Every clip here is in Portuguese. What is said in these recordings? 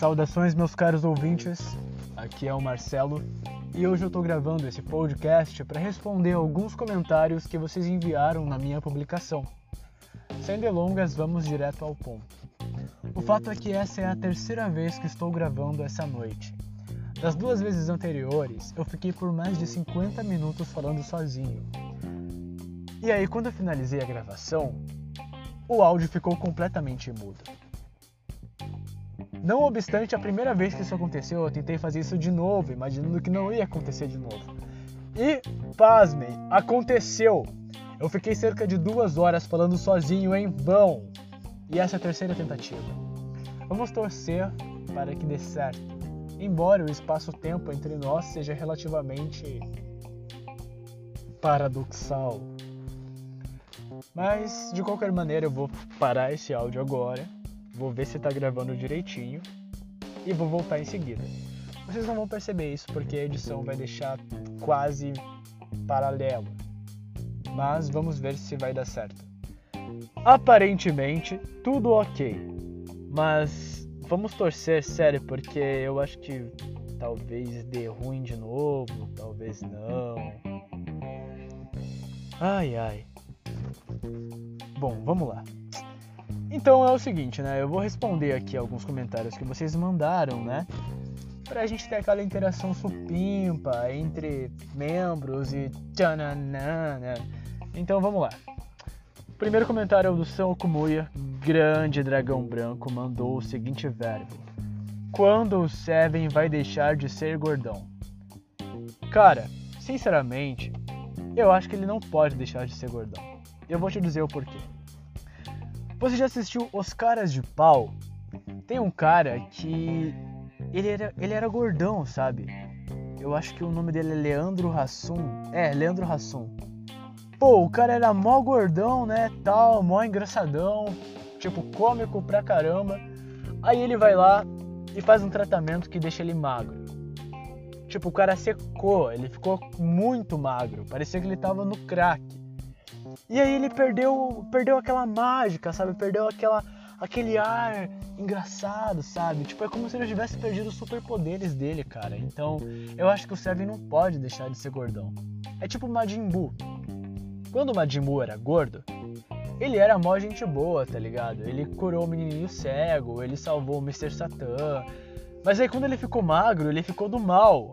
Saudações, meus caros ouvintes. Aqui é o Marcelo e hoje eu estou gravando esse podcast para responder alguns comentários que vocês enviaram na minha publicação. Sem delongas, vamos direto ao ponto. O fato é que essa é a terceira vez que estou gravando essa noite. Das duas vezes anteriores, eu fiquei por mais de 50 minutos falando sozinho. E aí, quando eu finalizei a gravação, o áudio ficou completamente mudo. Não obstante, a primeira vez que isso aconteceu, eu tentei fazer isso de novo, imaginando que não ia acontecer de novo. E, pasmem, aconteceu! Eu fiquei cerca de duas horas falando sozinho em vão. E essa é a terceira tentativa. Vamos torcer para que dê certo. Embora o espaço-tempo entre nós seja relativamente paradoxal. Mas, de qualquer maneira, eu vou parar esse áudio agora Vou ver se está gravando direitinho e vou voltar em seguida. Vocês não vão perceber isso porque a edição vai deixar quase paralelo. Mas vamos ver se vai dar certo. Aparentemente, tudo ok. Mas vamos torcer, sério, porque eu acho que talvez dê ruim de novo, talvez não. Ai ai. Bom, vamos lá. Então é o seguinte, né? Eu vou responder aqui alguns comentários que vocês mandaram, né? Pra gente ter aquela interação supimpa entre membros e tchananã, né? Então vamos lá. Primeiro comentário é o do São Okumuya, grande dragão branco, mandou o seguinte verbo: Quando o Seven vai deixar de ser gordão? Cara, sinceramente, eu acho que ele não pode deixar de ser gordão. Eu vou te dizer o porquê. Você já assistiu Os Caras de Pau? Tem um cara que ele era, ele era gordão, sabe? Eu acho que o nome dele é Leandro Hassum. É, Leandro Hassum. Pô, o cara era mó gordão, né? Tal, mó engraçadão. Tipo, cômico pra caramba. Aí ele vai lá e faz um tratamento que deixa ele magro. Tipo, o cara secou, ele ficou muito magro. Parecia que ele tava no crack. E aí ele perdeu, perdeu aquela mágica, sabe? Perdeu aquela aquele ar engraçado, sabe? Tipo, é como se ele tivesse perdido os superpoderes dele, cara. Então, eu acho que o Seven não pode deixar de ser gordão. É tipo o Majin Buu. Quando o Majin Buu era gordo, ele era mó gente boa, tá ligado? Ele curou o menininho cego, ele salvou o Mr. Satan. Mas aí quando ele ficou magro, ele ficou do mal.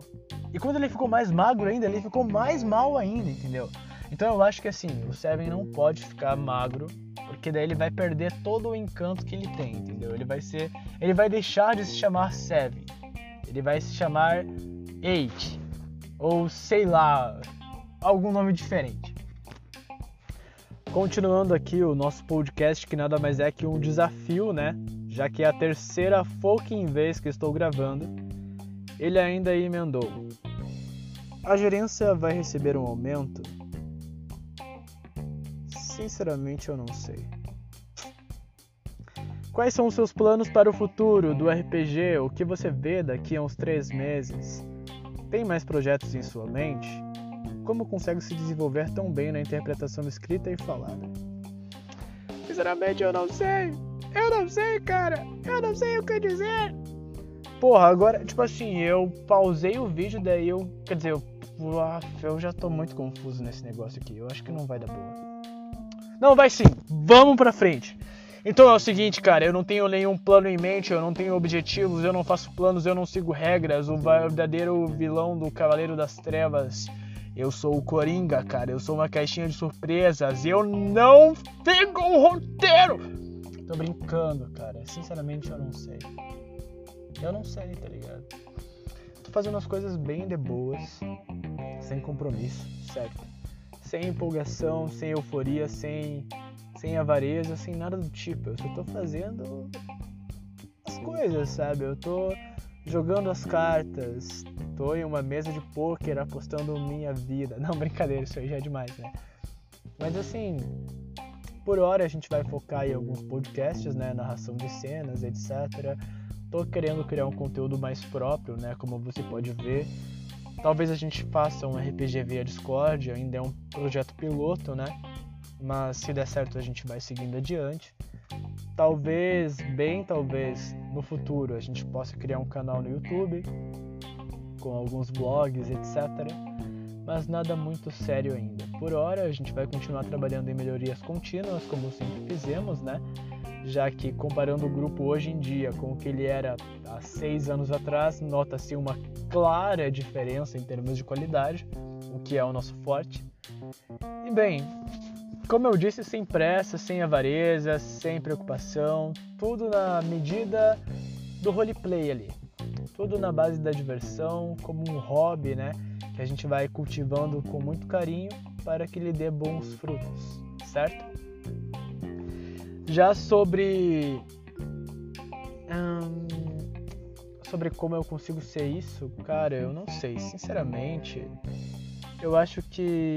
E quando ele ficou mais magro ainda, ele ficou mais mal ainda, entendeu? Então eu acho que assim, o Seven não pode ficar magro, porque daí ele vai perder todo o encanto que ele tem, entendeu? Ele vai ser, ele vai deixar de se chamar Seven. Ele vai se chamar Eight ou sei lá, algum nome diferente. Continuando aqui o nosso podcast, que nada mais é que um desafio, né? Já que é a terceira fucking vez que estou gravando, ele ainda emendou. A gerência vai receber um aumento Sinceramente, eu não sei. Quais são os seus planos para o futuro do RPG? O que você vê daqui a uns três meses? Tem mais projetos em sua mente? Como consegue se desenvolver tão bem na interpretação escrita e falada? Sinceramente, eu não sei. Eu não sei, cara. Eu não sei o que dizer. Porra, agora, tipo assim, eu pausei o vídeo, daí eu. Quer dizer, eu, eu já tô muito confuso nesse negócio aqui. Eu acho que não vai dar boa. Não, vai sim. Vamos pra frente. Então é o seguinte, cara, eu não tenho nenhum plano em mente, eu não tenho objetivos, eu não faço planos, eu não sigo regras. O verdadeiro vilão do Cavaleiro das Trevas. Eu sou o Coringa, cara. Eu sou uma caixinha de surpresas. Eu não tenho um roteiro. Tô brincando, cara. Sinceramente, eu não sei. Eu não sei, tá ligado? Tô fazendo as coisas bem de boas, sem compromisso, certo? Sem empolgação, sem euforia, sem, sem avareza, sem nada do tipo. Eu só tô fazendo as coisas, sabe? Eu tô jogando as cartas, tô em uma mesa de pôquer apostando minha vida. Não, brincadeira, isso aí já é demais, né? Mas assim, por hora a gente vai focar em alguns podcasts, né? Narração de cenas, etc. Tô querendo criar um conteúdo mais próprio, né? Como você pode ver. Talvez a gente faça um RPG via Discord, ainda é um projeto piloto, né? Mas se der certo a gente vai seguindo adiante. talvez, bem talvez, no futuro a gente possa criar um canal no YouTube com alguns blogs, etc. Mas nada muito sério ainda. Por hora, a gente vai continuar trabalhando em melhorias contínuas, como sempre fizemos, né? Já que comparando o grupo hoje em dia com o que ele era há seis anos atrás, nota-se uma clara diferença em termos de qualidade, o que é o nosso forte. E bem, como eu disse, sem pressa, sem avareza, sem preocupação, tudo na medida do roleplay ali. Tudo na base da diversão, como um hobby, né? Que a gente vai cultivando com muito carinho para que lhe dê bons frutos, certo? Já sobre. Hum, sobre como eu consigo ser isso, cara, eu não sei. Sinceramente, eu acho que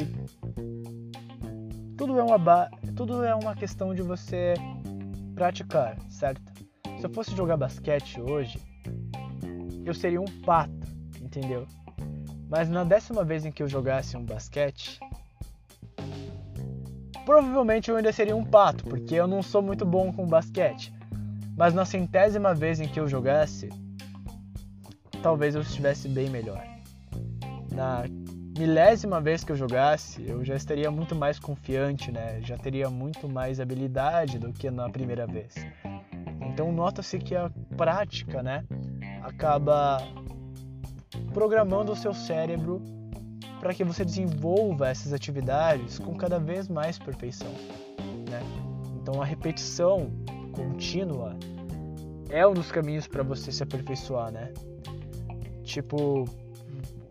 tudo é uma tudo é uma questão de você praticar, certo? Se eu fosse jogar basquete hoje, eu seria um pato, entendeu? Mas na décima vez em que eu jogasse um basquete, provavelmente eu ainda seria um pato, porque eu não sou muito bom com basquete. Mas na centésima vez em que eu jogasse, talvez eu estivesse bem melhor. Na milésima vez que eu jogasse, eu já estaria muito mais confiante, né? Já teria muito mais habilidade do que na primeira vez. Então nota-se que a prática, né, acaba programando o seu cérebro para que você desenvolva essas atividades com cada vez mais perfeição, né? Então a repetição contínua é um dos caminhos para você se aperfeiçoar, né? Tipo,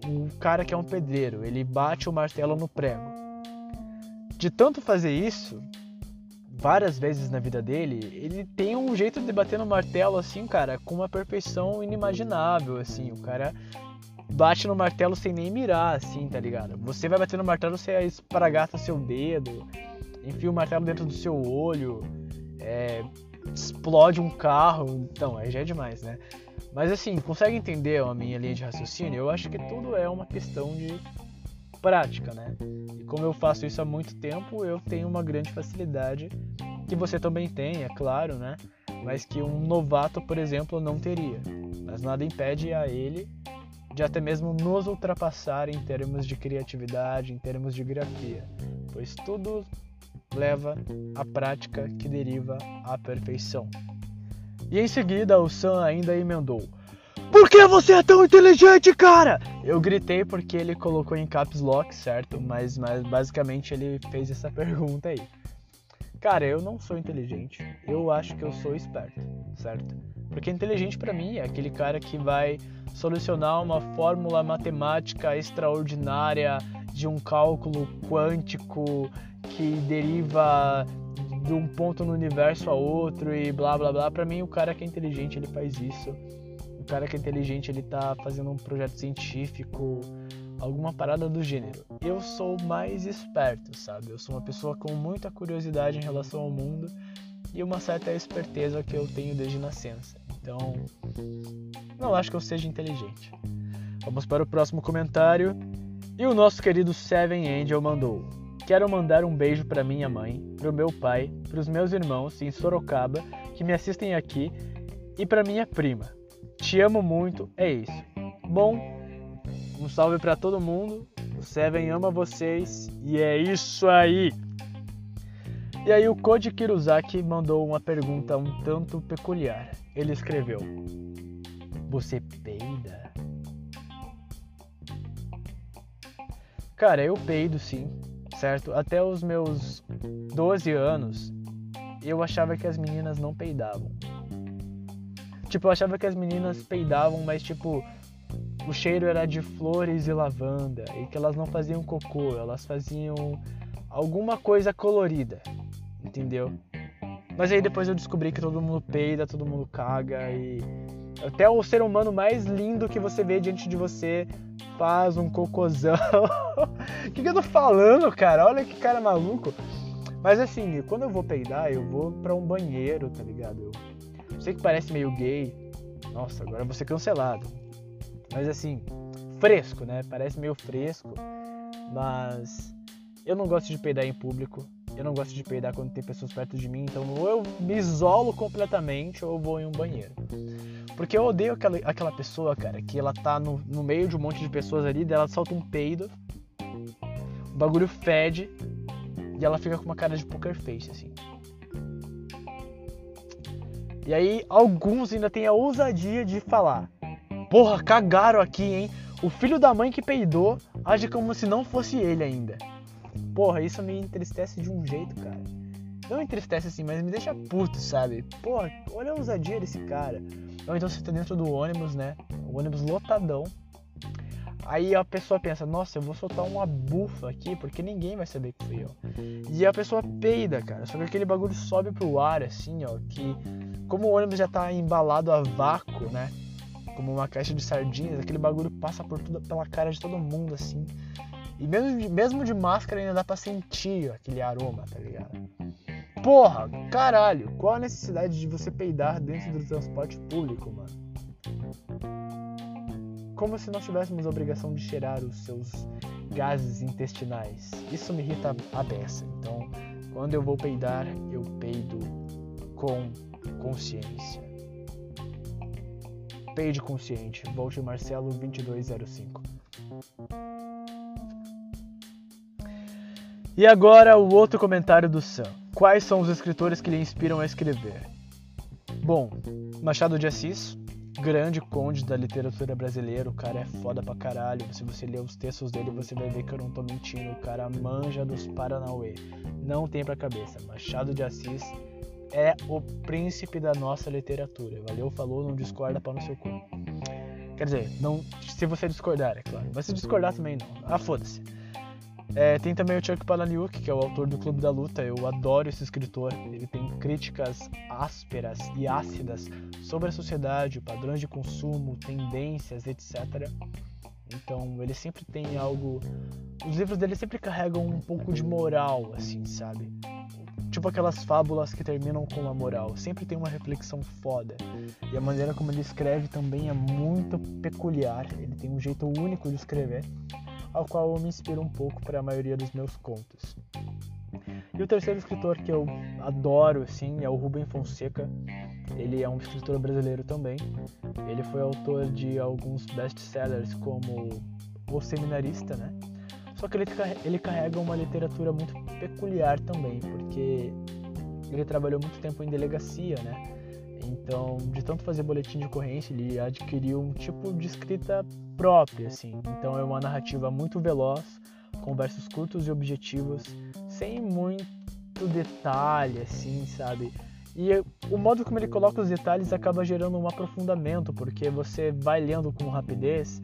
o cara que é um pedreiro, ele bate o martelo no prego. De tanto fazer isso, várias vezes na vida dele, ele tem um jeito de bater no martelo assim, cara, com uma perfeição inimaginável, assim. O cara bate no martelo sem nem mirar, assim, tá ligado? Você vai bater no martelo, você esparagata seu dedo, enfia o martelo dentro do seu olho, é, explode um carro. Então, aí já é demais, né? Mas assim, consegue entender a minha linha de raciocínio? Eu acho que tudo é uma questão de prática, né? E como eu faço isso há muito tempo, eu tenho uma grande facilidade que você também tem, é claro, né? Mas que um novato, por exemplo, não teria. Mas nada impede a ele de até mesmo nos ultrapassar em termos de criatividade, em termos de grafia, pois tudo leva à prática que deriva à perfeição. E em seguida o Sam ainda emendou: Por que você é tão inteligente, cara? Eu gritei porque ele colocou em caps lock, certo? Mas, mas basicamente ele fez essa pergunta aí. Cara, eu não sou inteligente. Eu acho que eu sou esperto, certo? Porque inteligente para mim é aquele cara que vai solucionar uma fórmula matemática extraordinária de um cálculo quântico que deriva de um ponto no universo a outro e blá blá blá. Para mim, o cara que é inteligente, ele faz isso. O cara que é inteligente, ele tá fazendo um projeto científico, alguma parada do gênero. Eu sou mais esperto, sabe? Eu sou uma pessoa com muita curiosidade em relação ao mundo e uma certa esperteza que eu tenho desde nascença. Então, não acho que eu seja inteligente. Vamos para o próximo comentário. E o nosso querido Seven Angel mandou: Quero mandar um beijo para minha mãe, para o meu pai, para os meus irmãos em Sorocaba que me assistem aqui e para minha prima. Te amo muito, é isso. Bom, um salve para todo mundo. O Seven ama vocês e é isso aí. E aí o Koji Kiruzaki mandou uma pergunta um tanto peculiar. Ele escreveu: Você peida? Cara, eu peido sim certo? Até os meus 12 anos, eu achava que as meninas não peidavam. Tipo, eu achava que as meninas peidavam, mas tipo, o cheiro era de flores e lavanda e que elas não faziam cocô, elas faziam alguma coisa colorida, entendeu? Mas aí depois eu descobri que todo mundo peida, todo mundo caga e até o ser humano mais lindo que você vê diante de você faz um cocôzão. O que, que eu tô falando, cara? Olha que cara maluco. Mas assim, quando eu vou peidar, eu vou pra um banheiro, tá ligado? Eu sei que parece meio gay. Nossa, agora eu vou ser cancelado. Mas assim, fresco, né? Parece meio fresco. Mas eu não gosto de peidar em público. Eu não gosto de peidar quando tem pessoas perto de mim, então ou eu me isolo completamente ou vou em um banheiro. Porque eu odeio aquela, aquela pessoa, cara, que ela tá no, no meio de um monte de pessoas ali, dela solta um peido, o bagulho fede e ela fica com uma cara de poker face, assim. E aí alguns ainda têm a ousadia de falar: Porra, cagaram aqui, hein? O filho da mãe que peidou age como se não fosse ele ainda. Porra, isso me entristece de um jeito, cara. Não entristece assim, mas me deixa puto, sabe? Porra, olha a ousadia desse cara. Ou então você tá dentro do ônibus, né? O ônibus lotadão. Aí a pessoa pensa, nossa, eu vou soltar uma bufa aqui porque ninguém vai saber que fui eu. E a pessoa peida, cara. Só que aquele bagulho sobe pro ar, assim, ó. Que como o ônibus já tá embalado a vácuo, né? Como uma caixa de sardinhas, aquele bagulho passa por tudo, pela cara de todo mundo, assim. E mesmo de, mesmo de máscara ainda dá pra sentir aquele aroma, tá ligado? Porra, caralho, qual a necessidade de você peidar dentro do transporte público, mano? Como se nós tivéssemos a obrigação de cheirar os seus gases intestinais. Isso me irrita a beça. Então, quando eu vou peidar, eu peido com consciência. Peide consciente. Volte Marcelo 2205. E agora o outro comentário do Sam. Quais são os escritores que lhe inspiram a escrever? Bom, Machado de Assis, grande conde da literatura brasileira, o cara é foda pra caralho. Se você ler os textos dele, você vai ver que eu não tô mentindo. O cara manja dos Paranauê. Não tem pra cabeça. Machado de Assis é o príncipe da nossa literatura. Valeu, falou, não discorda para no seu cu. Quer dizer, não, se você discordar, é claro. Mas se discordar também não. Ah, foda-se. É, tem também o Chuck Palahniuk, que é o autor do Clube da Luta. Eu adoro esse escritor. Ele tem críticas ásperas e ácidas sobre a sociedade, padrões de consumo, tendências, etc. Então ele sempre tem algo. Os livros dele sempre carregam um pouco de moral, assim, sabe? Tipo aquelas fábulas que terminam com uma moral. Sempre tem uma reflexão foda. E a maneira como ele escreve também é muito peculiar. Ele tem um jeito único de escrever ao qual eu me inspiro um pouco para a maioria dos meus contos. E o terceiro escritor que eu adoro, assim, é o Rubem Fonseca. Ele é um escritor brasileiro também. Ele foi autor de alguns best-sellers como O Seminarista, né? Só que ele, ele carrega uma literatura muito peculiar também, porque ele trabalhou muito tempo em delegacia, né? Então, de tanto fazer boletim de ocorrência, ele adquiriu um tipo de escrita própria, assim. Então, é uma narrativa muito veloz, com versos curtos e objetivos, sem muito detalhe, assim, sabe? E o modo como ele coloca os detalhes acaba gerando um aprofundamento, porque você vai lendo com rapidez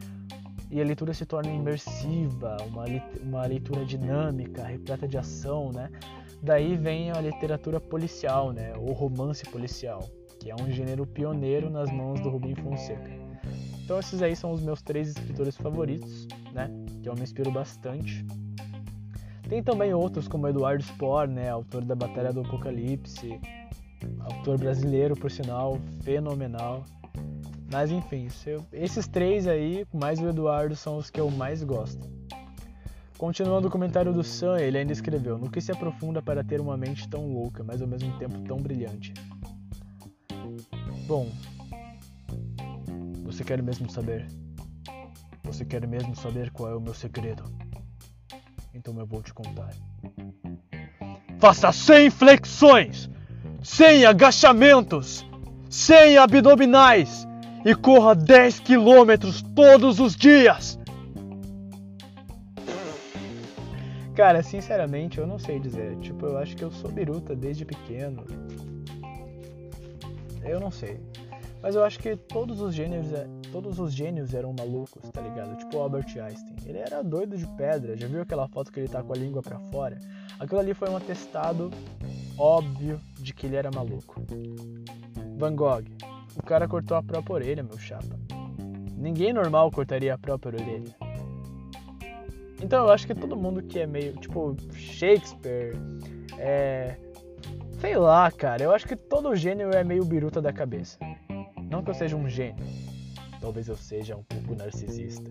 e a leitura se torna imersiva, uma, uma leitura dinâmica, repleta de ação, né? Daí vem a literatura policial, né? O romance policial que é um gênero pioneiro nas mãos do Rubem Fonseca. Então esses aí são os meus três escritores favoritos, né? Que eu me inspiro bastante. Tem também outros como Eduardo Spohr, né? Autor da Batalha do Apocalipse, autor brasileiro, por sinal, fenomenal. Mas enfim, esses três aí, mais o Eduardo, são os que eu mais gosto. Continuando o comentário do Sam, ele ainda escreveu: No que se aprofunda para ter uma mente tão louca, mas ao mesmo tempo tão brilhante? Bom, você quer mesmo saber? Você quer mesmo saber qual é o meu segredo? Então eu vou te contar. Faça 100 flexões, 100 agachamentos, 100 abdominais e corra 10 quilômetros todos os dias. Cara, sinceramente, eu não sei dizer. Tipo, eu acho que eu sou biruta desde pequeno. Eu não sei. Mas eu acho que todos os gênios, é, todos os gênios eram malucos, tá ligado? Tipo o Albert Einstein. Ele era doido de pedra. Já viu aquela foto que ele tá com a língua para fora? Aquilo ali foi um atestado óbvio de que ele era maluco. Van Gogh. O cara cortou a própria orelha, meu chapa. Ninguém normal cortaria a própria orelha. Então eu acho que todo mundo que é meio, tipo, Shakespeare, é, Sei lá, cara, eu acho que todo gênio é meio biruta da cabeça. Não que eu seja um gênio, talvez eu seja um pouco narcisista,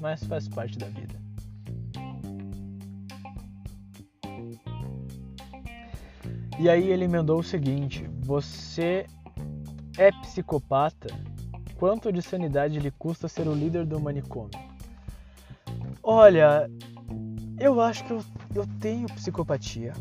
mas faz parte da vida. E aí ele emendou o seguinte: Você é psicopata? Quanto de sanidade lhe custa ser o líder do manicômio? Olha, eu acho que eu, eu tenho psicopatia.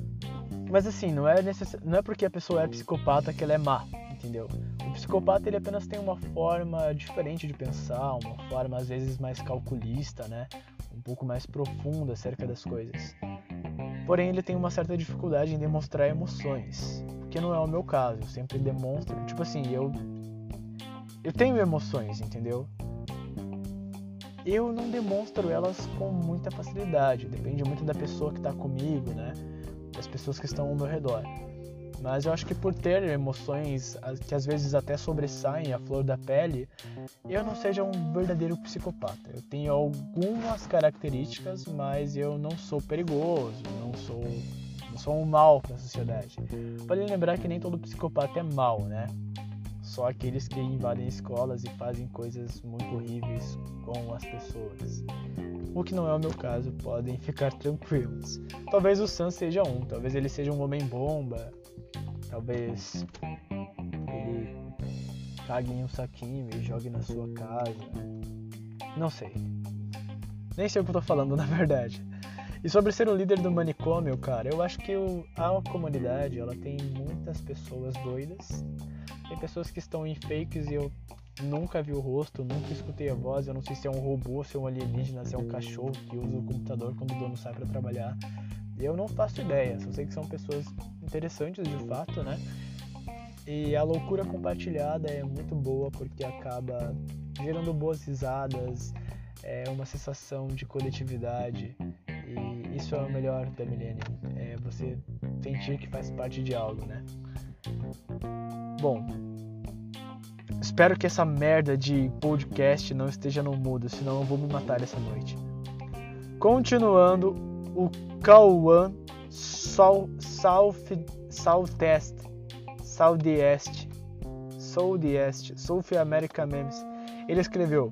Mas assim, não é, necess... não é porque a pessoa é psicopata que ela é má, entendeu? O psicopata ele apenas tem uma forma diferente de pensar, uma forma às vezes mais calculista, né? Um pouco mais profunda acerca das coisas. Porém, ele tem uma certa dificuldade em demonstrar emoções, que não é o meu caso. Eu sempre demonstro, tipo assim, eu eu tenho emoções, entendeu? Eu não demonstro elas com muita facilidade. Depende muito da pessoa que está comigo, né? Das pessoas que estão ao meu redor. Mas eu acho que por ter emoções que às vezes até sobressaem a flor da pele, eu não seja um verdadeiro psicopata. Eu tenho algumas características, mas eu não sou perigoso, não sou, não sou um mal para a sociedade. Vale lembrar que nem todo psicopata é mal, né? Só aqueles que invadem escolas e fazem coisas muito horríveis com as pessoas. O que não é o meu caso, podem ficar tranquilos. Talvez o Sam seja um, talvez ele seja um homem bomba, Talvez ele cague em um saquinho e jogue na sua casa. Não sei. Nem sei o que eu tô falando, na verdade. E sobre ser o líder do manicômio, cara, eu acho que o, a comunidade ela tem muitas pessoas doidas. Tem pessoas que estão em fakes e eu nunca vi o rosto, nunca escutei a voz. Eu não sei se é um robô, se é um alienígena, se é um cachorro que usa o computador quando o dono sai para trabalhar. Eu não faço ideia, só sei que são pessoas interessantes de fato, né? E a loucura compartilhada é muito boa porque acaba gerando boas risadas, é uma sensação de coletividade e isso é o melhor da Millennium, é você sentir que faz parte de algo, né? Bom, espero que essa merda de podcast não esteja no mudo, senão eu vou me matar essa noite. Continuando, o Cauã South, Southeast, Southeast, Southeast, South America Memes. Ele escreveu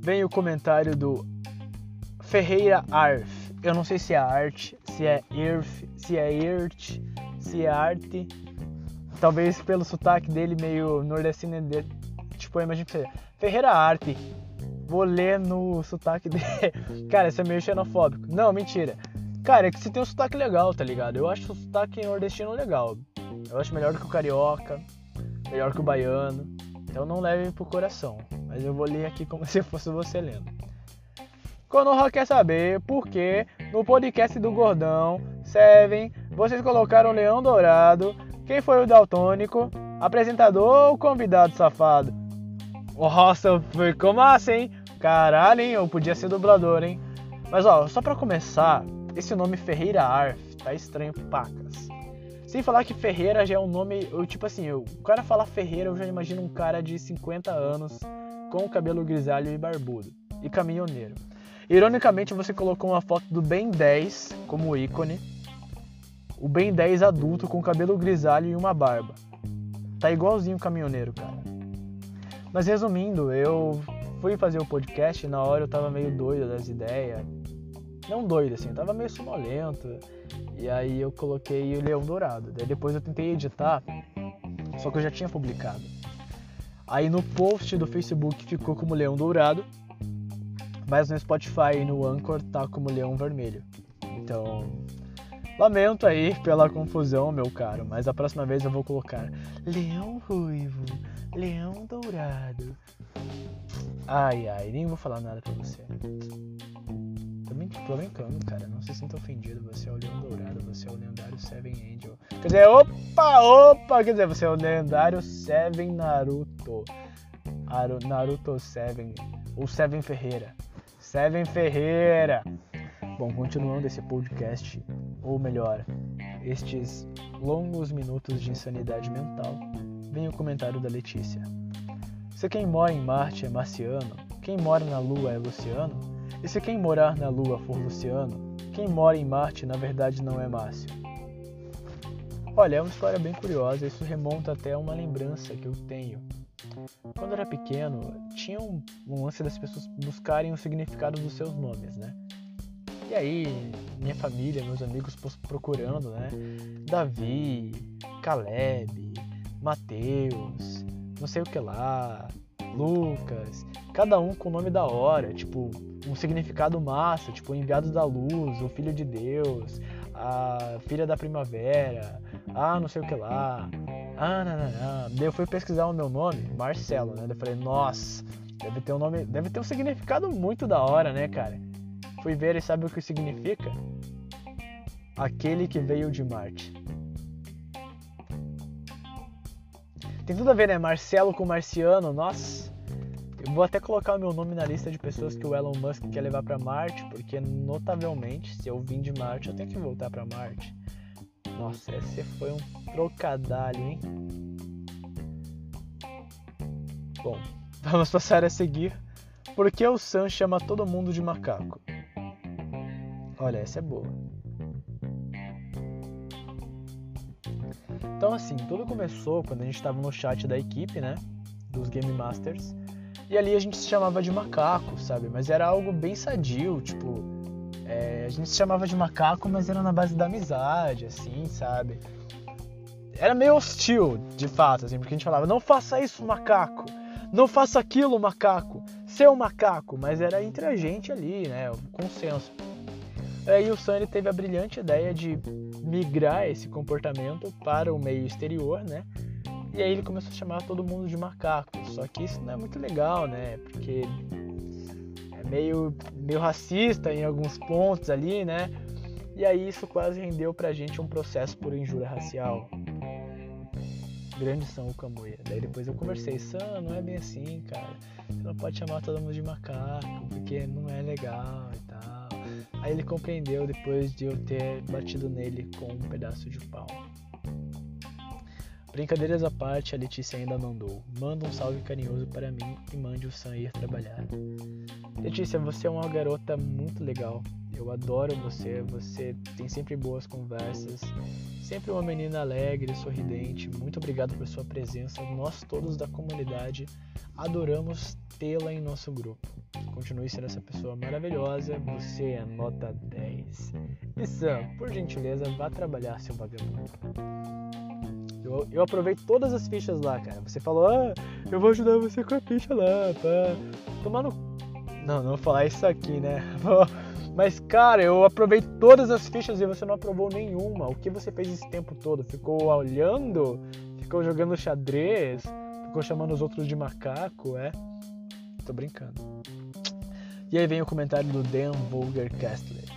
vem o comentário do Ferreira Arf. Eu não sei se é arte, se é Irf, se é Irt, se é arte. Talvez pelo sotaque dele meio nordestino, tipo, imagino que seja Ferreira Arte. Vou ler no sotaque dele. Cara, isso é meio xenofóbico. Não, mentira. Cara, é que você tem um sotaque legal, tá ligado? Eu acho o sotaque nordestino legal. Eu acho melhor que o carioca, melhor que o baiano. Então não leve pro coração. Mas eu vou ler aqui como se fosse você lendo. Konoha quer saber por que no podcast do Gordão, Seven, vocês colocaram Leão Dourado. Quem foi o daltônico? Apresentador ou convidado safado? Nossa, foi como assim? Caralho, hein? Eu podia ser dublador, hein? Mas ó, só pra começar, esse nome Ferreira Arf tá estranho pacas. Sem falar que Ferreira já é um nome, eu, tipo assim, eu, o cara falar Ferreira, eu já imagino um cara de 50 anos com cabelo grisalho e barbudo e caminhoneiro. Ironicamente, você colocou uma foto do Ben 10 como ícone. O Ben 10 adulto com cabelo grisalho e uma barba. Tá igualzinho o caminhoneiro, cara. Mas resumindo, eu fui fazer o podcast e na hora eu tava meio doido das ideias. Não doido, assim, tava meio sonolento. E aí eu coloquei o Leão Dourado. Daí depois eu tentei editar, só que eu já tinha publicado. Aí no post do Facebook ficou como Leão Dourado, mas no Spotify e no Anchor tá como Leão Vermelho. Então, lamento aí pela confusão, meu caro, mas a próxima vez eu vou colocar Leão Ruivo, Leão Dourado. Ai, ai, nem vou falar nada pra você. Tô brincando, cara. Não se sinta ofendido. Você é o Leão Dourado, você é o lendário Seven Angel. Quer dizer, opa, opa! Quer dizer, você é o lendário Seven Naruto. Aru, Naruto Seven. Ou Seven Ferreira. Seven Ferreira! Bom, continuando esse podcast, ou melhor, estes longos minutos de insanidade mental, vem o comentário da Letícia. Se quem mora em Marte é marciano, quem mora na Lua é Luciano, e se quem morar na Lua for Luciano, quem mora em Marte na verdade não é Márcio. Olha, é uma história bem curiosa, isso remonta até a uma lembrança que eu tenho. Quando eu era pequeno, tinha um, lance das pessoas buscarem o significado dos seus nomes, né? E aí, minha família, meus amigos procurando, né? Davi, Caleb, Mateus, não sei o que lá, Lucas, cada um com o nome da hora, tipo, um significado massa, tipo, o enviado da luz, o filho de Deus, a filha da primavera, ah, não sei o que lá, ah, não, não, não. Daí eu fui pesquisar o meu nome, Marcelo, né? Daí eu falei, nossa, deve ter um nome, deve ter um significado muito da hora, né, cara? Fui ver e sabe o que significa? Aquele que veio de Marte. Tem tudo a ver, né? Marcelo com Marciano, nossa. Vou até colocar o meu nome na lista de pessoas que o Elon Musk quer levar para Marte, porque notavelmente, se eu vim de Marte, eu tenho que voltar para Marte. Nossa, esse foi um trocadalho, hein? Bom, vamos passar a seguir. Por que o Sam chama todo mundo de macaco? Olha, essa é boa. Então, assim, tudo começou quando a gente estava no chat da equipe, né? Dos Game Masters. E ali a gente se chamava de macaco, sabe? Mas era algo bem sadio, tipo. É, a gente se chamava de macaco, mas era na base da amizade, assim, sabe? Era meio hostil, de fato, assim, porque a gente falava: não faça isso, macaco! Não faça aquilo, macaco! Seu macaco! Mas era entre a gente ali, né? O consenso. Aí o Sunny teve a brilhante ideia de migrar esse comportamento para o meio exterior, né? E aí ele começou a chamar todo mundo de macaco. Só que isso não é muito legal, né? Porque é meio, meio racista em alguns pontos ali, né? E aí isso quase rendeu pra gente um processo por injúria racial. Grande São o. Daí depois eu conversei, Sam, não é bem assim, cara. Você não pode chamar todo mundo de macaco, porque não é legal e tal. Aí ele compreendeu depois de eu ter batido nele com um pedaço de pau. Brincadeiras à parte, a Letícia ainda mandou. Manda um salve carinhoso para mim e mande o Sam ir trabalhar. Letícia, você é uma garota muito legal. Eu adoro você, você tem sempre boas conversas, sempre uma menina alegre, sorridente. Muito obrigado por sua presença. Nós todos da comunidade adoramos tê-la em nosso grupo. Continue sendo essa pessoa maravilhosa, você é nota 10. E Sam, por gentileza, vá trabalhar, seu vagabundo. Eu, eu aproveito todas as fichas lá, cara. Você falou, ah, eu vou ajudar você com a ficha lá, pá. Tomar no. Não, não vou falar isso aqui, né? Mas, cara, eu aprovei todas as fichas e você não aprovou nenhuma. O que você fez esse tempo todo? Ficou olhando? Ficou jogando xadrez? Ficou chamando os outros de macaco, é? Tô brincando. E aí vem o comentário do Dan Volger Kastler.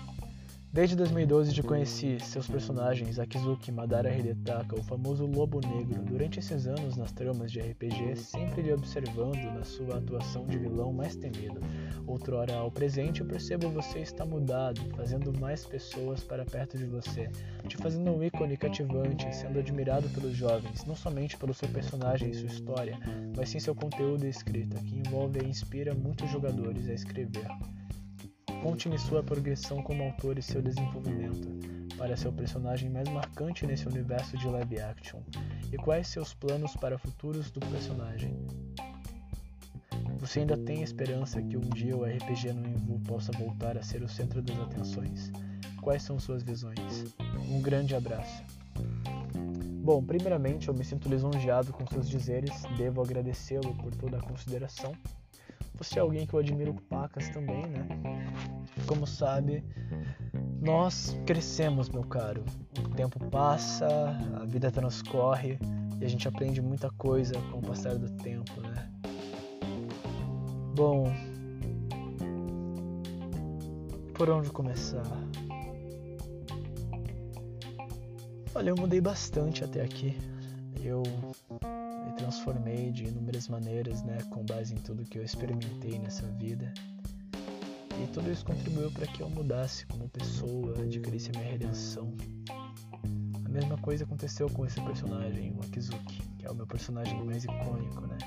Desde 2012 te conheci seus personagens Akizuki, Madara Hidetaka, o famoso Lobo Negro. Durante esses anos nas tramas de RPG, sempre lhe observando na sua atuação de vilão mais temido. Outrora ao presente, eu percebo você está mudado, fazendo mais pessoas para perto de você, te fazendo um ícone cativante, sendo admirado pelos jovens, não somente pelo seu personagem e sua história, mas sim seu conteúdo e escrita, que envolve e inspira muitos jogadores a escrever. Conte-me sua progressão como autor e seu desenvolvimento para seu personagem mais marcante nesse universo de live action e quais seus planos para futuros do personagem. Você ainda tem esperança que um dia o RPG no Invu possa voltar a ser o centro das atenções? Quais são suas visões? Um grande abraço. Bom, primeiramente eu me sinto lisonjeado com seus dizeres, devo agradecê-lo por toda a consideração você é alguém que eu admiro pacas também, né? Como sabe, nós crescemos, meu caro. O tempo passa, a vida transcorre e a gente aprende muita coisa com o passar do tempo, né? Bom, por onde começar? Olha, eu mudei bastante até aqui. Eu transformei de inúmeras maneiras, né, com base em tudo que eu experimentei nessa vida. E tudo isso contribuiu para que eu mudasse como pessoa, adquirisse a minha redenção. mesma coisa aconteceu com esse personagem, o Akizuki, que é o meu personagem mais icônico, né?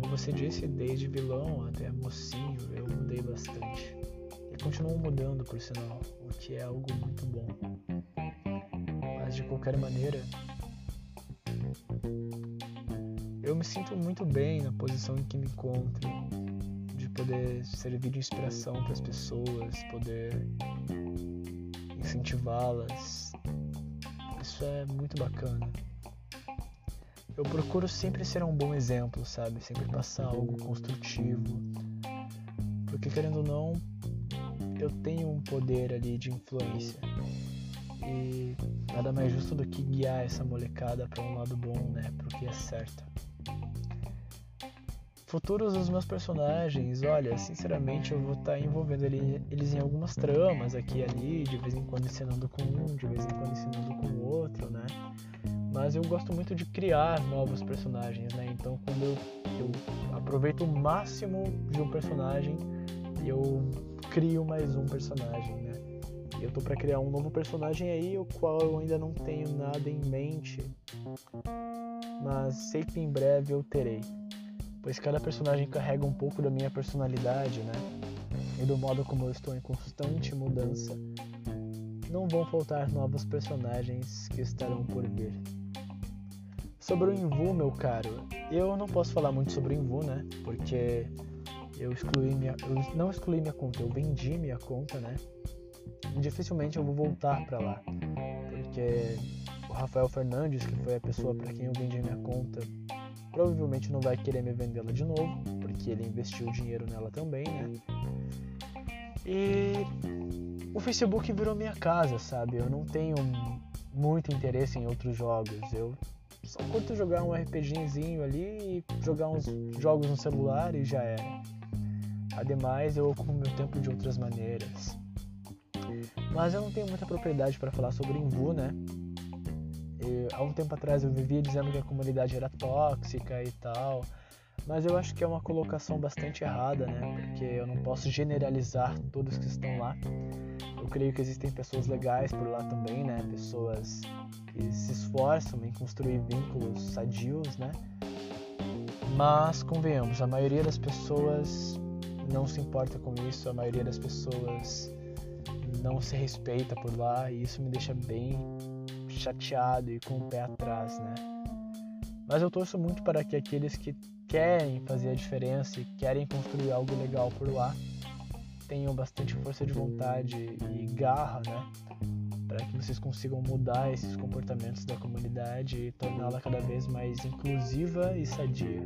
Como você disse, desde vilão até mocinho, eu mudei bastante. E continuo mudando, por sinal, o que é algo muito bom. Mas de qualquer maneira, eu me sinto muito bem na posição em que me encontro, de poder servir de inspiração para as pessoas, poder incentivá-las. Isso é muito bacana. Eu procuro sempre ser um bom exemplo, sabe? Sempre passar algo construtivo. Porque querendo ou não, eu tenho um poder ali de influência. E nada mais justo do que guiar essa molecada para um lado bom, né? Pro que é certo. Futuros dos meus personagens, olha, sinceramente eu vou estar tá envolvendo eles em algumas tramas aqui e ali, de vez em quando ensinando com um, de vez em quando ensinando com o outro, né? Mas eu gosto muito de criar novos personagens, né? Então quando eu, eu aproveito o máximo de um personagem, eu crio mais um personagem, né? Eu tô para criar um novo personagem aí, o qual eu ainda não tenho nada em mente, mas sei que em breve eu terei pois cada personagem carrega um pouco da minha personalidade, né? E do modo como eu estou em constante mudança. Não vão faltar novos personagens que estarão por vir. Sobre o Invu, meu caro, eu não posso falar muito sobre o Invu, né? Porque eu excluí minha, eu não excluí minha conta, eu vendi minha conta, né? E dificilmente eu vou voltar para lá, porque o Rafael Fernandes, que foi a pessoa para quem eu vendi minha conta, provavelmente não vai querer me vendê-la de novo, porque ele investiu dinheiro nela também, né? E o Facebook virou minha casa, sabe? Eu não tenho muito interesse em outros jogos. Eu só curto jogar um RPGzinho ali e jogar uns jogos no celular e já era. Ademais, eu ocupo meu tempo de outras maneiras. Mas eu não tenho muita propriedade para falar sobre Invu, né? Há um tempo atrás eu vivia dizendo que a comunidade era tóxica e tal, mas eu acho que é uma colocação bastante errada, né? Porque eu não posso generalizar todos que estão lá. Eu creio que existem pessoas legais por lá também, né? Pessoas que se esforçam em construir vínculos sadios, né? Mas convenhamos, a maioria das pessoas não se importa com isso, a maioria das pessoas não se respeita por lá e isso me deixa bem chateado e com o pé atrás, né? Mas eu torço muito para que aqueles que querem fazer a diferença e querem construir algo legal por lá tenham bastante força de vontade e garra, né? Para que vocês consigam mudar esses comportamentos da comunidade e torná-la cada vez mais inclusiva e sadia.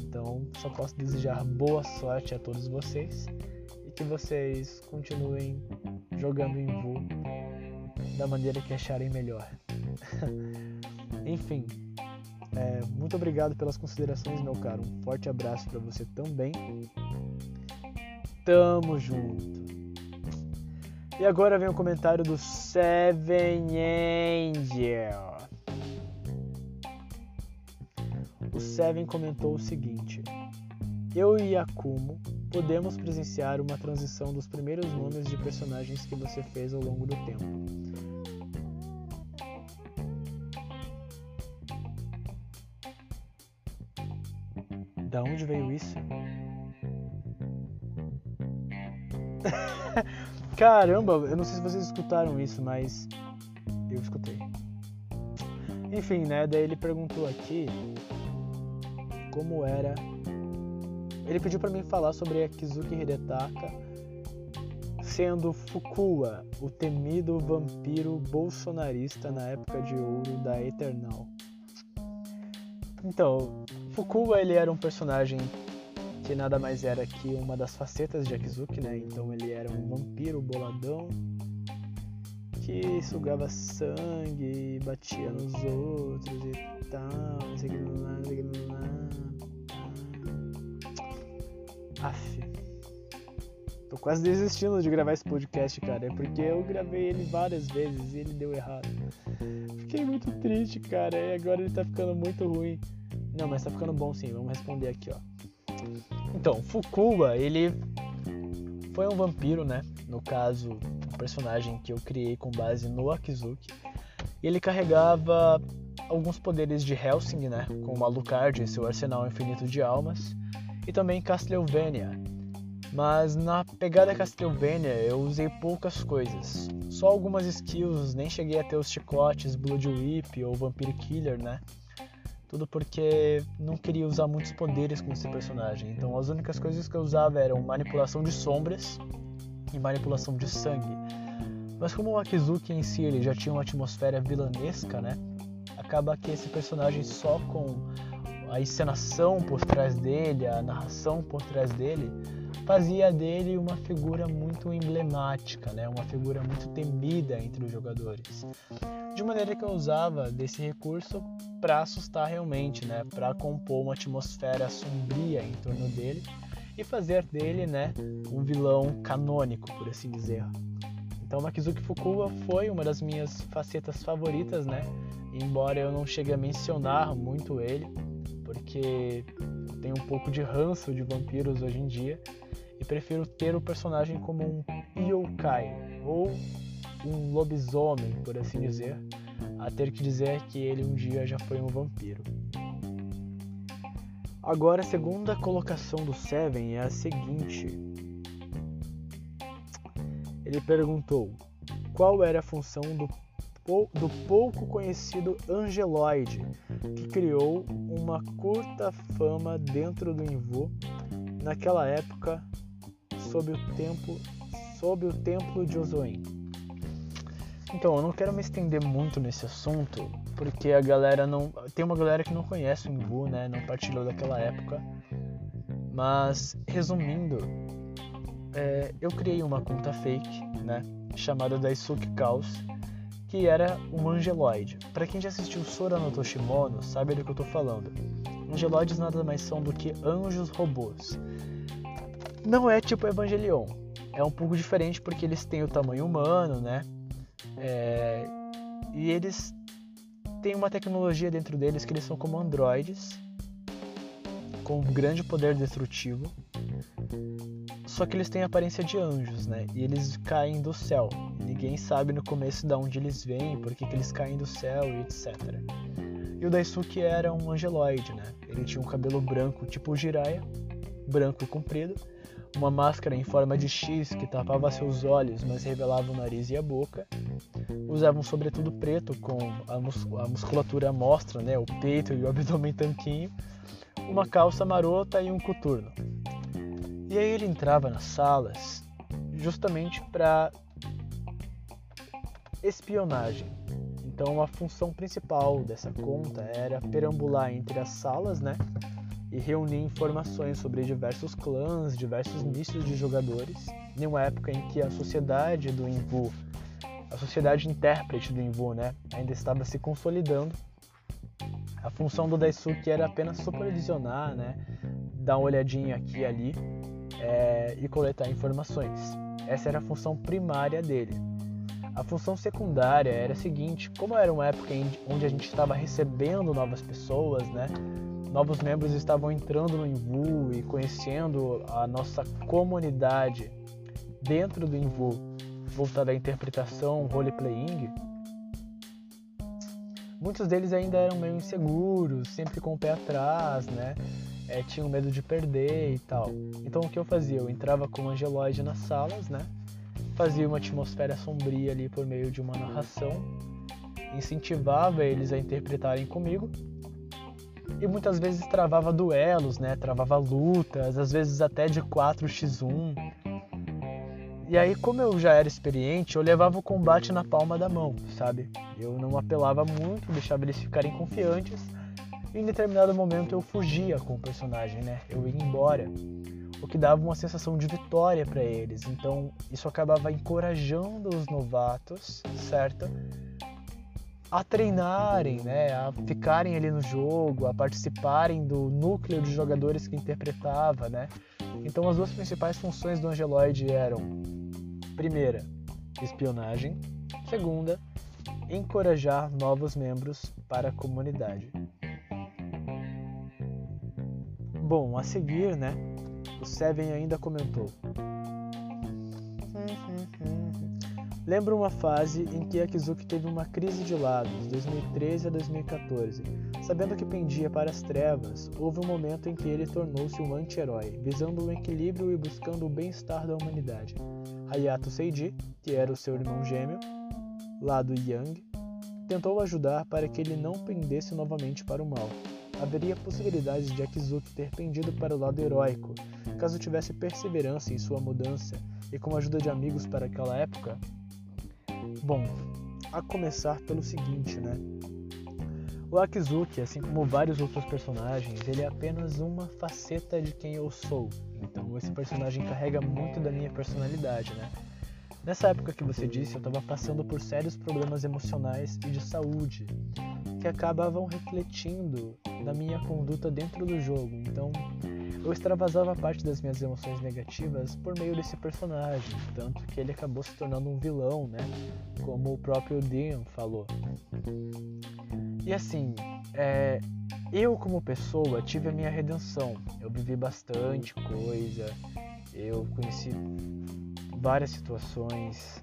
Então, só posso desejar boa sorte a todos vocês e que vocês continuem jogando em voo da maneira que acharem melhor. Enfim, é, muito obrigado pelas considerações, meu caro. Um forte abraço para você também. Tamo junto. E agora vem o comentário do Seven Angel. O Seven comentou o seguinte: Eu e Akumo podemos presenciar uma transição dos primeiros nomes de personagens que você fez ao longo do tempo. Da onde veio isso? Caramba, eu não sei se vocês escutaram isso, mas eu escutei. Enfim, né? Daí ele perguntou aqui como era ele pediu para mim falar sobre a Kizuki Hidetaka sendo Fukua, o temido vampiro bolsonarista na época de ouro da Eternal. Então, Fukua ele era um personagem que nada mais era que uma das facetas de Akizuki, né? Então ele era um vampiro boladão que sugava sangue, batia nos outros e tal, não sei o que lá, não. Aff. Tô quase desistindo de gravar esse podcast, cara. É porque eu gravei ele várias vezes e ele deu errado. Fiquei muito triste, cara. E agora ele tá ficando muito ruim. Não, mas tá ficando bom sim. Vamos responder aqui, ó. Então, Fukuba, ele foi um vampiro, né? No caso, um personagem que eu criei com base no Akizuki. Ele carregava alguns poderes de Helsing, né, como Alucard e seu arsenal infinito de almas, e também Castlevania. Mas na pegada Castlevania eu usei poucas coisas, só algumas skills, nem cheguei a ter os chicotes Blood Whip ou Vampire Killer, né? Tudo porque não queria usar muitos poderes com esse personagem. Então as únicas coisas que eu usava eram manipulação de sombras e manipulação de sangue. Mas como o Akizuki em si ele já tinha uma atmosfera vilanesca, né? Acaba que esse personagem só com a encenação por trás dele, a narração por trás dele, fazia dele uma figura muito emblemática, né? Uma figura muito temida entre os jogadores. De maneira que eu usava desse recurso para assustar realmente, né? Para compor uma atmosfera sombria em torno dele e fazer dele, né, um vilão canônico, por assim dizer. Então, Makizuki Fukuba foi uma das minhas facetas favoritas, né? Embora eu não chegue a mencionar muito ele, porque tenho um pouco de ranço de vampiros hoje em dia e prefiro ter o personagem como um yokai ou um lobisomem, por assim dizer, a ter que dizer que ele um dia já foi um vampiro. Agora, a segunda colocação do Seven é a seguinte: ele perguntou qual era a função do, do pouco conhecido Angeloid, que criou uma curta fama dentro do Invu naquela época sob o tempo sob o templo de Ozoin. Então, eu não quero me estender muito nesse assunto, porque a galera não. Tem uma galera que não conhece o Invu, né? Não partilhou daquela época. Mas, resumindo, é, eu criei uma conta fake, né, chamada Daisuke Chaos, que era um angeloide. Para quem já assistiu Sora no Toshimono, sabe do que eu tô falando. Angeloides nada mais são do que anjos robôs. Não é tipo Evangelion. É um pouco diferente porque eles têm o tamanho humano, né? É... E eles têm uma tecnologia dentro deles que eles são como androides, com um grande poder destrutivo só que eles têm a aparência de anjos, né? E eles caem do céu. Ninguém sabe no começo de onde eles vêm, por que, que eles caem do céu e etc. E o Daisuke era um angeloide, né? Ele tinha um cabelo branco tipo Jiraiya, branco comprido, uma máscara em forma de X que tapava seus olhos, mas revelava o nariz e a boca. Usava um sobretudo preto com a, mus a musculatura mostra, né? O peito e o abdômen tanquinho, uma calça marota e um coturno. E aí ele entrava nas salas justamente para espionagem. Então a função principal dessa conta era perambular entre as salas, né? E reunir informações sobre diversos clãs, diversos nichos de jogadores, em uma época em que a sociedade do Invu, a sociedade intérprete do Invu, né, ainda estava se consolidando. A função do Daisuke era apenas supervisionar, né, dar uma olhadinha aqui e ali, é, e coletar informações. Essa era a função primária dele. A função secundária era a seguinte: como era uma época onde a gente estava recebendo novas pessoas, né? Novos membros estavam entrando no Invu e conhecendo a nossa comunidade dentro do Invu, voltada à interpretação, roleplaying. Muitos deles ainda eram meio inseguros, sempre com o pé atrás, né? É, tinham medo de perder e tal. Então o que eu fazia? Eu entrava com o angeloide nas salas, né? Fazia uma atmosfera sombria ali por meio de uma narração, incentivava eles a interpretarem comigo e muitas vezes travava duelos, né? Travava lutas, às vezes até de 4x1. E aí, como eu já era experiente, eu levava o combate na palma da mão, sabe? Eu não apelava muito, deixava eles ficarem confiantes em determinado momento eu fugia com o personagem, né? Eu ia embora, o que dava uma sensação de vitória para eles. Então isso acabava encorajando os novatos, certo? A treinarem, né? A ficarem ali no jogo, a participarem do núcleo de jogadores que interpretava, né? Então as duas principais funções do Angeloid eram: primeira, espionagem; segunda, encorajar novos membros para a comunidade. Bom, a seguir, né? O Seven ainda comentou. Lembro uma fase em que Akizuki teve uma crise de lados, 2013 a 2014. Sabendo que pendia para as trevas, houve um momento em que ele tornou-se um anti-herói, visando o equilíbrio e buscando o bem-estar da humanidade. Hayato Seiji, que era o seu irmão gêmeo, lado Yang, tentou ajudar para que ele não pendesse novamente para o mal. Haveria possibilidades de Akizuki ter pendido para o lado heróico, caso tivesse perseverança em sua mudança, e com a ajuda de amigos para aquela época, Bom, a começar pelo seguinte, né? O Akizuki, assim como vários outros personagens, ele é apenas uma faceta de quem eu sou. Então esse personagem carrega muito da minha personalidade, né? Nessa época que você disse, eu estava passando por sérios problemas emocionais e de saúde que acabavam refletindo na minha conduta dentro do jogo. Então, eu extravasava parte das minhas emoções negativas por meio desse personagem, tanto que ele acabou se tornando um vilão, né? Como o próprio Dean falou. E assim, é, eu como pessoa tive a minha redenção. Eu vivi bastante coisa, eu conheci várias situações,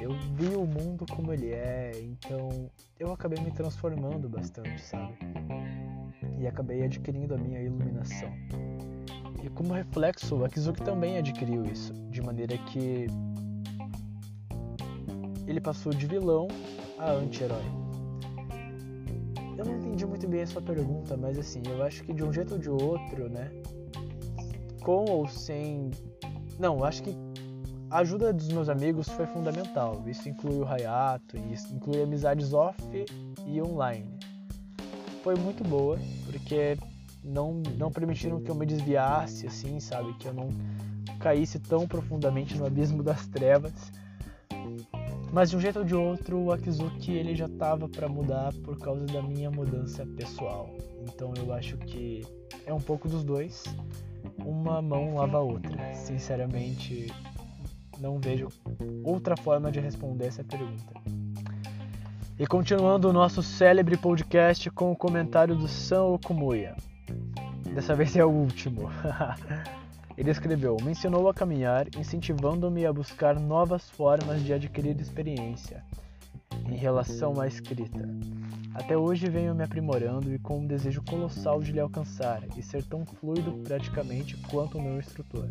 eu vi o mundo como ele é, então eu acabei me transformando bastante, sabe? E acabei adquirindo a minha iluminação. E como reflexo, o Akizuki também adquiriu isso, de maneira que ele passou de vilão a anti-herói. Eu não entendi muito bem a sua pergunta, mas assim, eu acho que de um jeito ou de outro, né? Com ou sem. Não, acho que a ajuda dos meus amigos foi fundamental. Isso inclui o Hayato, isso inclui amizades off e online. Foi muito boa, porque não, não permitiram que eu me desviasse, assim, sabe? Que eu não caísse tão profundamente no abismo das trevas. Mas de um jeito ou de outro, o Akizuki ele já estava para mudar por causa da minha mudança pessoal. Então eu acho que é um pouco dos dois. Uma mão lava a outra. Sinceramente, não vejo outra forma de responder essa pergunta. E continuando o nosso célebre podcast com o comentário do Sam Okumuya. Dessa vez é o último. Ele escreveu: Me ensinou a caminhar, incentivando-me a buscar novas formas de adquirir experiência em relação à escrita. Até hoje venho me aprimorando e com um desejo colossal de lhe alcançar e ser tão fluido praticamente quanto o meu instrutor.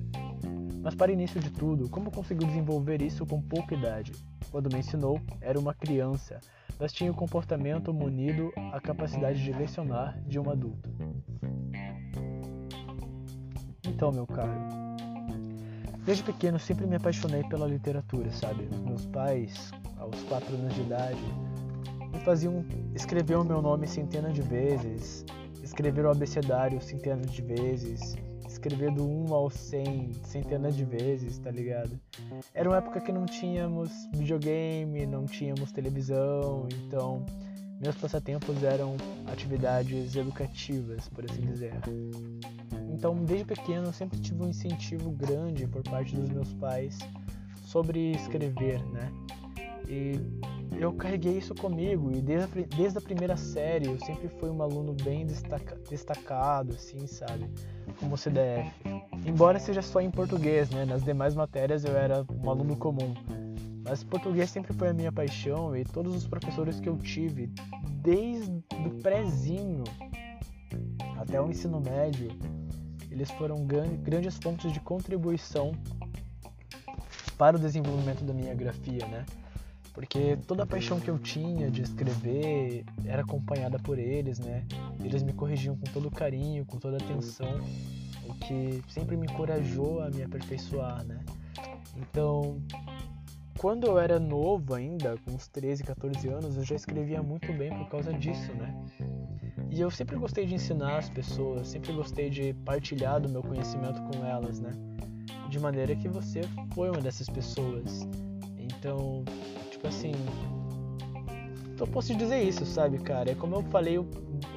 Mas para início de tudo, como conseguiu desenvolver isso com pouca idade? Quando me ensinou, era uma criança, mas tinha o comportamento munido a capacidade de lecionar de um adulto. Então, meu caro, desde pequeno sempre me apaixonei pela literatura, sabe? Meus pais, aos 4 anos de idade, me faziam escrever o meu nome centenas de vezes, escrever o abecedário centenas de vezes, escrever do 1 ao 100 centenas de vezes, tá ligado? Era uma época que não tínhamos videogame, não tínhamos televisão, então meus passatempos eram atividades educativas, por assim dizer. Então, desde pequeno, eu sempre tive um incentivo grande por parte dos meus pais sobre escrever, né? E eu carreguei isso comigo e desde a, desde a primeira série eu sempre fui um aluno bem destaca, destacado, assim, sabe? Como CDF. Embora seja só em português, né? Nas demais matérias eu era um aluno comum. Mas português sempre foi a minha paixão e todos os professores que eu tive, desde o prézinho até o ensino médio, eles foram grandes fontes de contribuição para o desenvolvimento da minha grafia, né? Porque toda a paixão que eu tinha de escrever era acompanhada por eles, né? Eles me corrigiam com todo carinho, com toda atenção, o que sempre me encorajou a me aperfeiçoar, né? Então, quando eu era novo ainda, com uns 13, 14 anos, eu já escrevia muito bem por causa disso, né? E eu sempre gostei de ensinar as pessoas, sempre gostei de partilhar do meu conhecimento com elas, né? De maneira que você foi uma dessas pessoas. Então, tipo assim. Eu posso dizer isso, sabe, cara? É como eu falei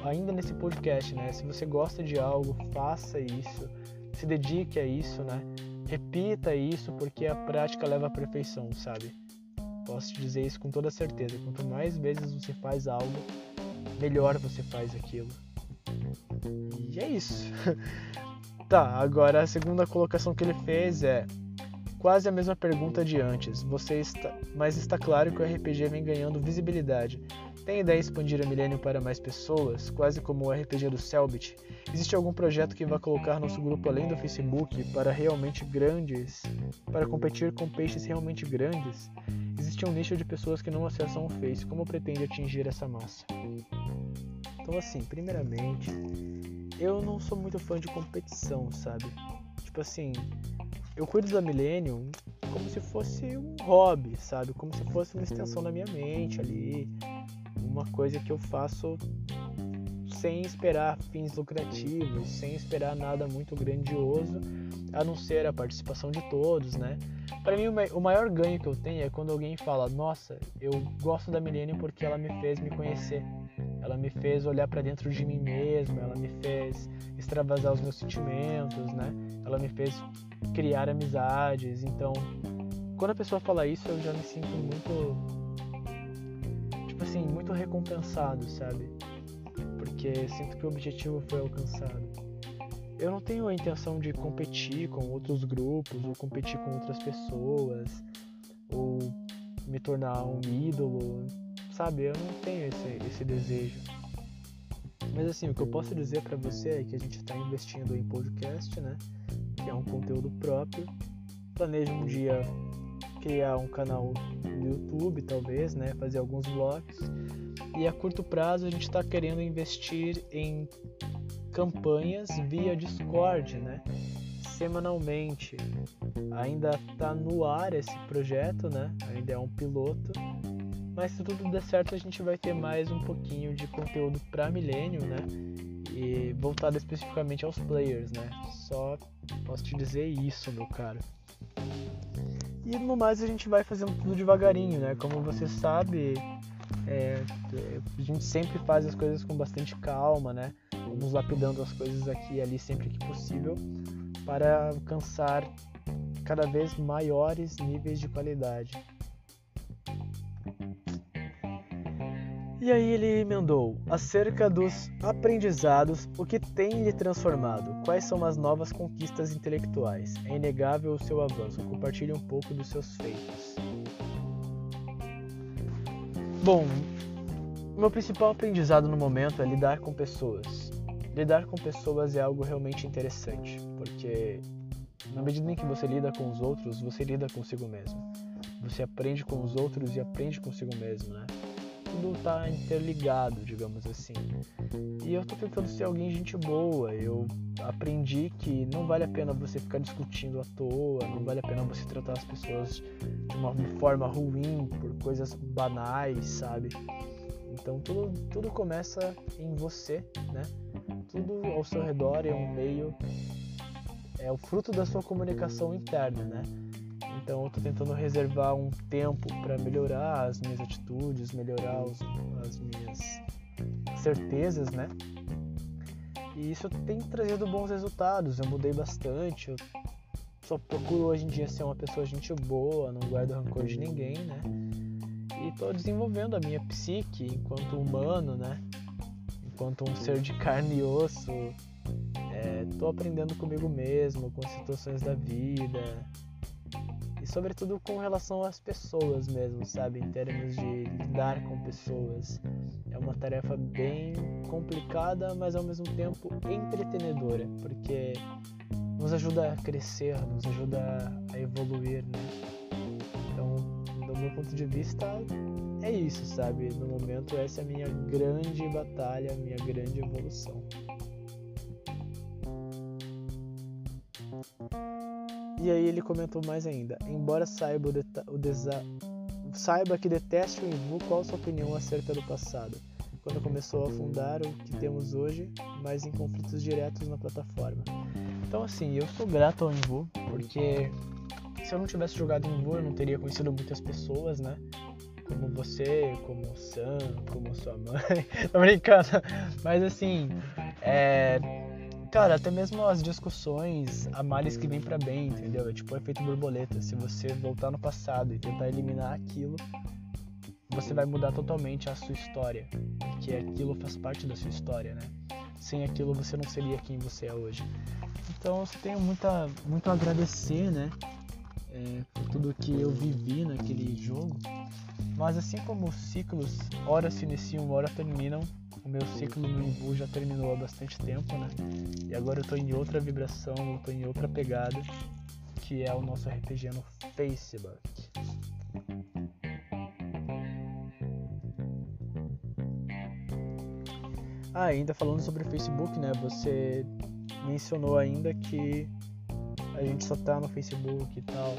ainda nesse podcast, né? Se você gosta de algo, faça isso. Se dedique a isso, né? Repita isso, porque a prática leva à perfeição, sabe? Posso te dizer isso com toda certeza. Quanto mais vezes você faz algo, melhor você faz aquilo. E é isso. tá, agora a segunda colocação que ele fez é Quase a mesma pergunta de antes, você está, mas está claro que o RPG vem ganhando visibilidade. Tem ideia de expandir a Millennium para mais pessoas, quase como o RPG do Selbit? Existe algum projeto que vá colocar nosso grupo além do Facebook para realmente grandes, para competir com peixes realmente grandes? Existe um nicho de pessoas que não acessam o Face. Como pretende atingir essa massa? Então, assim, primeiramente, eu não sou muito fã de competição, sabe? Tipo assim, eu cuido da Millennium como se fosse um hobby, sabe? Como se fosse uma extensão da minha mente ali, uma coisa que eu faço sem esperar fins lucrativos, sem esperar nada muito grandioso, a não ser a participação de todos, né? Para mim, o maior ganho que eu tenho é quando alguém fala: Nossa, eu gosto da Millennium porque ela me fez me conhecer, ela me fez olhar para dentro de mim mesmo, ela me fez extravasar os meus sentimentos, né? Ela me fez criar amizades. Então, quando a pessoa fala isso, eu já me sinto muito tipo assim, muito recompensado, sabe? Porque sinto que o objetivo foi alcançado. Eu não tenho a intenção de competir com outros grupos, ou competir com outras pessoas, ou me tornar um ídolo, sabe? Eu não tenho esse, esse desejo. Mas assim, o que eu posso dizer para você é que a gente está investindo em podcast, né? É um conteúdo próprio. Planejo um dia criar um canal no YouTube, talvez, né? Fazer alguns vlogs. E a curto prazo a gente está querendo investir em campanhas via Discord, né? Semanalmente. Ainda está no ar esse projeto, né? Ainda é um piloto. Mas se tudo der certo, a gente vai ter mais um pouquinho de conteúdo para Millennium, né? E voltado especificamente aos players, né? Só posso te dizer isso, meu caro. E no mais a gente vai fazendo tudo devagarinho, né? Como você sabe, é, a gente sempre faz as coisas com bastante calma, né? Vamos lapidando as coisas aqui e ali sempre que possível para alcançar cada vez maiores níveis de qualidade. E aí ele emendou: acerca dos aprendizados, o que tem lhe transformado? Quais são as novas conquistas intelectuais? É inegável o seu avanço. Compartilhe um pouco dos seus feitos. Bom, meu principal aprendizado no momento é lidar com pessoas. Lidar com pessoas é algo realmente interessante, porque na medida em que você lida com os outros, você lida consigo mesmo. Você aprende com os outros e aprende consigo mesmo, né? Tudo tá interligado, digamos assim. E eu tô tentando ser alguém gente boa. Eu aprendi que não vale a pena você ficar discutindo à toa, não vale a pena você tratar as pessoas de uma forma ruim por coisas banais, sabe? Então tudo, tudo começa em você, né? Tudo ao seu redor é um meio, é o fruto da sua comunicação interna, né? Então eu tô tentando reservar um tempo para melhorar as minhas atitudes, melhorar os, as minhas certezas, né? E isso tem trazido bons resultados. Eu mudei bastante. Eu só procuro hoje em dia ser uma pessoa gente boa, não guardo rancor de ninguém, né? E tô desenvolvendo a minha psique enquanto humano, né? Enquanto um ser de carne e osso. É, tô aprendendo comigo mesmo, com as situações da vida, sobretudo com relação às pessoas mesmo, sabe? Em termos de lidar com pessoas. É uma tarefa bem complicada, mas ao mesmo tempo entretenedora, porque nos ajuda a crescer, nos ajuda a evoluir, né? Então, do meu ponto de vista, é isso, sabe? No momento, essa é a minha grande batalha, a minha grande evolução. E aí ele comentou mais ainda: embora saiba, o, o saiba que deteste o Invu, qual sua opinião acerca do passado? Quando começou a fundar o que temos hoje, mas em conflitos diretos na plataforma. Então, assim, eu sou grato ao Invu, porque se eu não tivesse jogado Invu, eu não teria conhecido muitas pessoas, né? Como você, como o Sam, como sua mãe. Tô brincando. Mas, assim, é Cara, até mesmo as discussões, há males que vem para bem, entendeu? É tipo o efeito borboleta. Se você voltar no passado e tentar eliminar aquilo, você vai mudar totalmente a sua história. Porque aquilo faz parte da sua história, né? Sem aquilo você não seria quem você é hoje. Então eu tenho muita, muito a agradecer, né? é, por tudo que eu vivi naquele jogo. Mas assim como os ciclos, hora se iniciam, hora terminam, o meu ciclo no Imbu já terminou há bastante tempo, né? E agora eu tô em outra vibração, eu tô em outra pegada, que é o nosso RPG no Facebook. Ah, ainda falando sobre o Facebook, né? Você mencionou ainda que a gente só tá no Facebook e tal.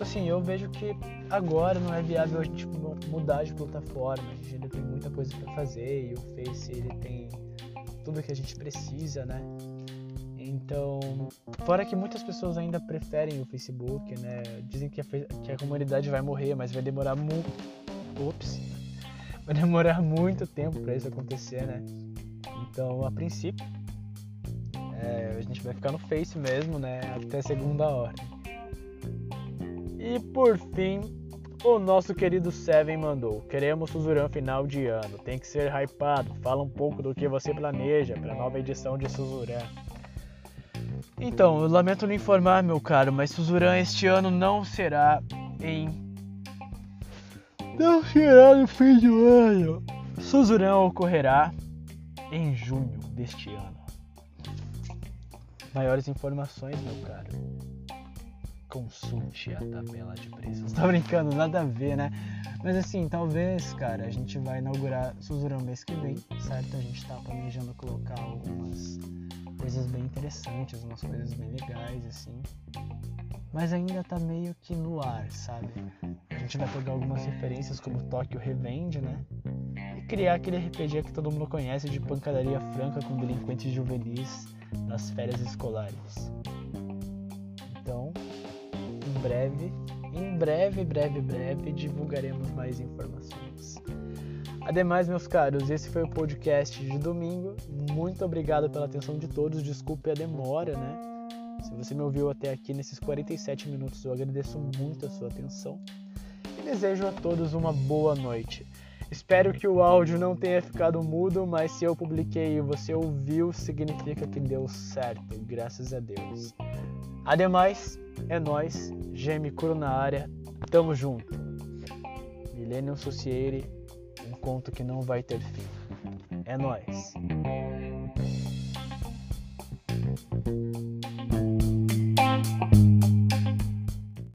Tipo assim, eu vejo que agora não é viável a gente mudar de plataforma. A gente ainda tem muita coisa para fazer e o Face ele tem tudo que a gente precisa, né? Então, fora que muitas pessoas ainda preferem o Facebook, né? Dizem que a, que a comunidade vai morrer, mas vai demorar muito. Ops! Vai demorar muito tempo para isso acontecer, né? Então, a princípio, é, a gente vai ficar no Face mesmo, né? Até segunda hora. E por fim, o nosso querido Seven mandou: Queremos Suzuran final de ano. Tem que ser hypado. Fala um pouco do que você planeja para a nova edição de Suzuran. Então, eu lamento lhe informar, meu caro, mas Suzuran este ano não será em. Não será no fim do ano. Suzuran ocorrerá em junho deste ano. Maiores informações, meu caro. Consulte a tabela de preços. Tô brincando, nada a ver, né? Mas assim, talvez, cara, a gente vai inaugurar Suzuran mês que vem, certo? A gente tá planejando colocar algumas coisas bem interessantes, umas coisas bem legais, assim. Mas ainda tá meio que no ar, sabe? A gente vai pegar algumas referências como Tokyo Revenge, né? E criar aquele RPG que todo mundo conhece de pancadaria franca com delinquentes juvenis nas férias escolares. Então, breve, em breve, breve, breve, divulgaremos mais informações. Ademais, meus caros, esse foi o podcast de domingo. Muito obrigado pela atenção de todos. Desculpe a demora, né? Se você me ouviu até aqui nesses 47 minutos, eu agradeço muito a sua atenção e desejo a todos uma boa noite. Espero que o áudio não tenha ficado mudo, mas se eu publiquei e você ouviu, significa que deu certo, graças a Deus. Ademais, é nós, Geme Curo na área, tamo junto. Millennium Society, um conto que não vai ter fim. É nós.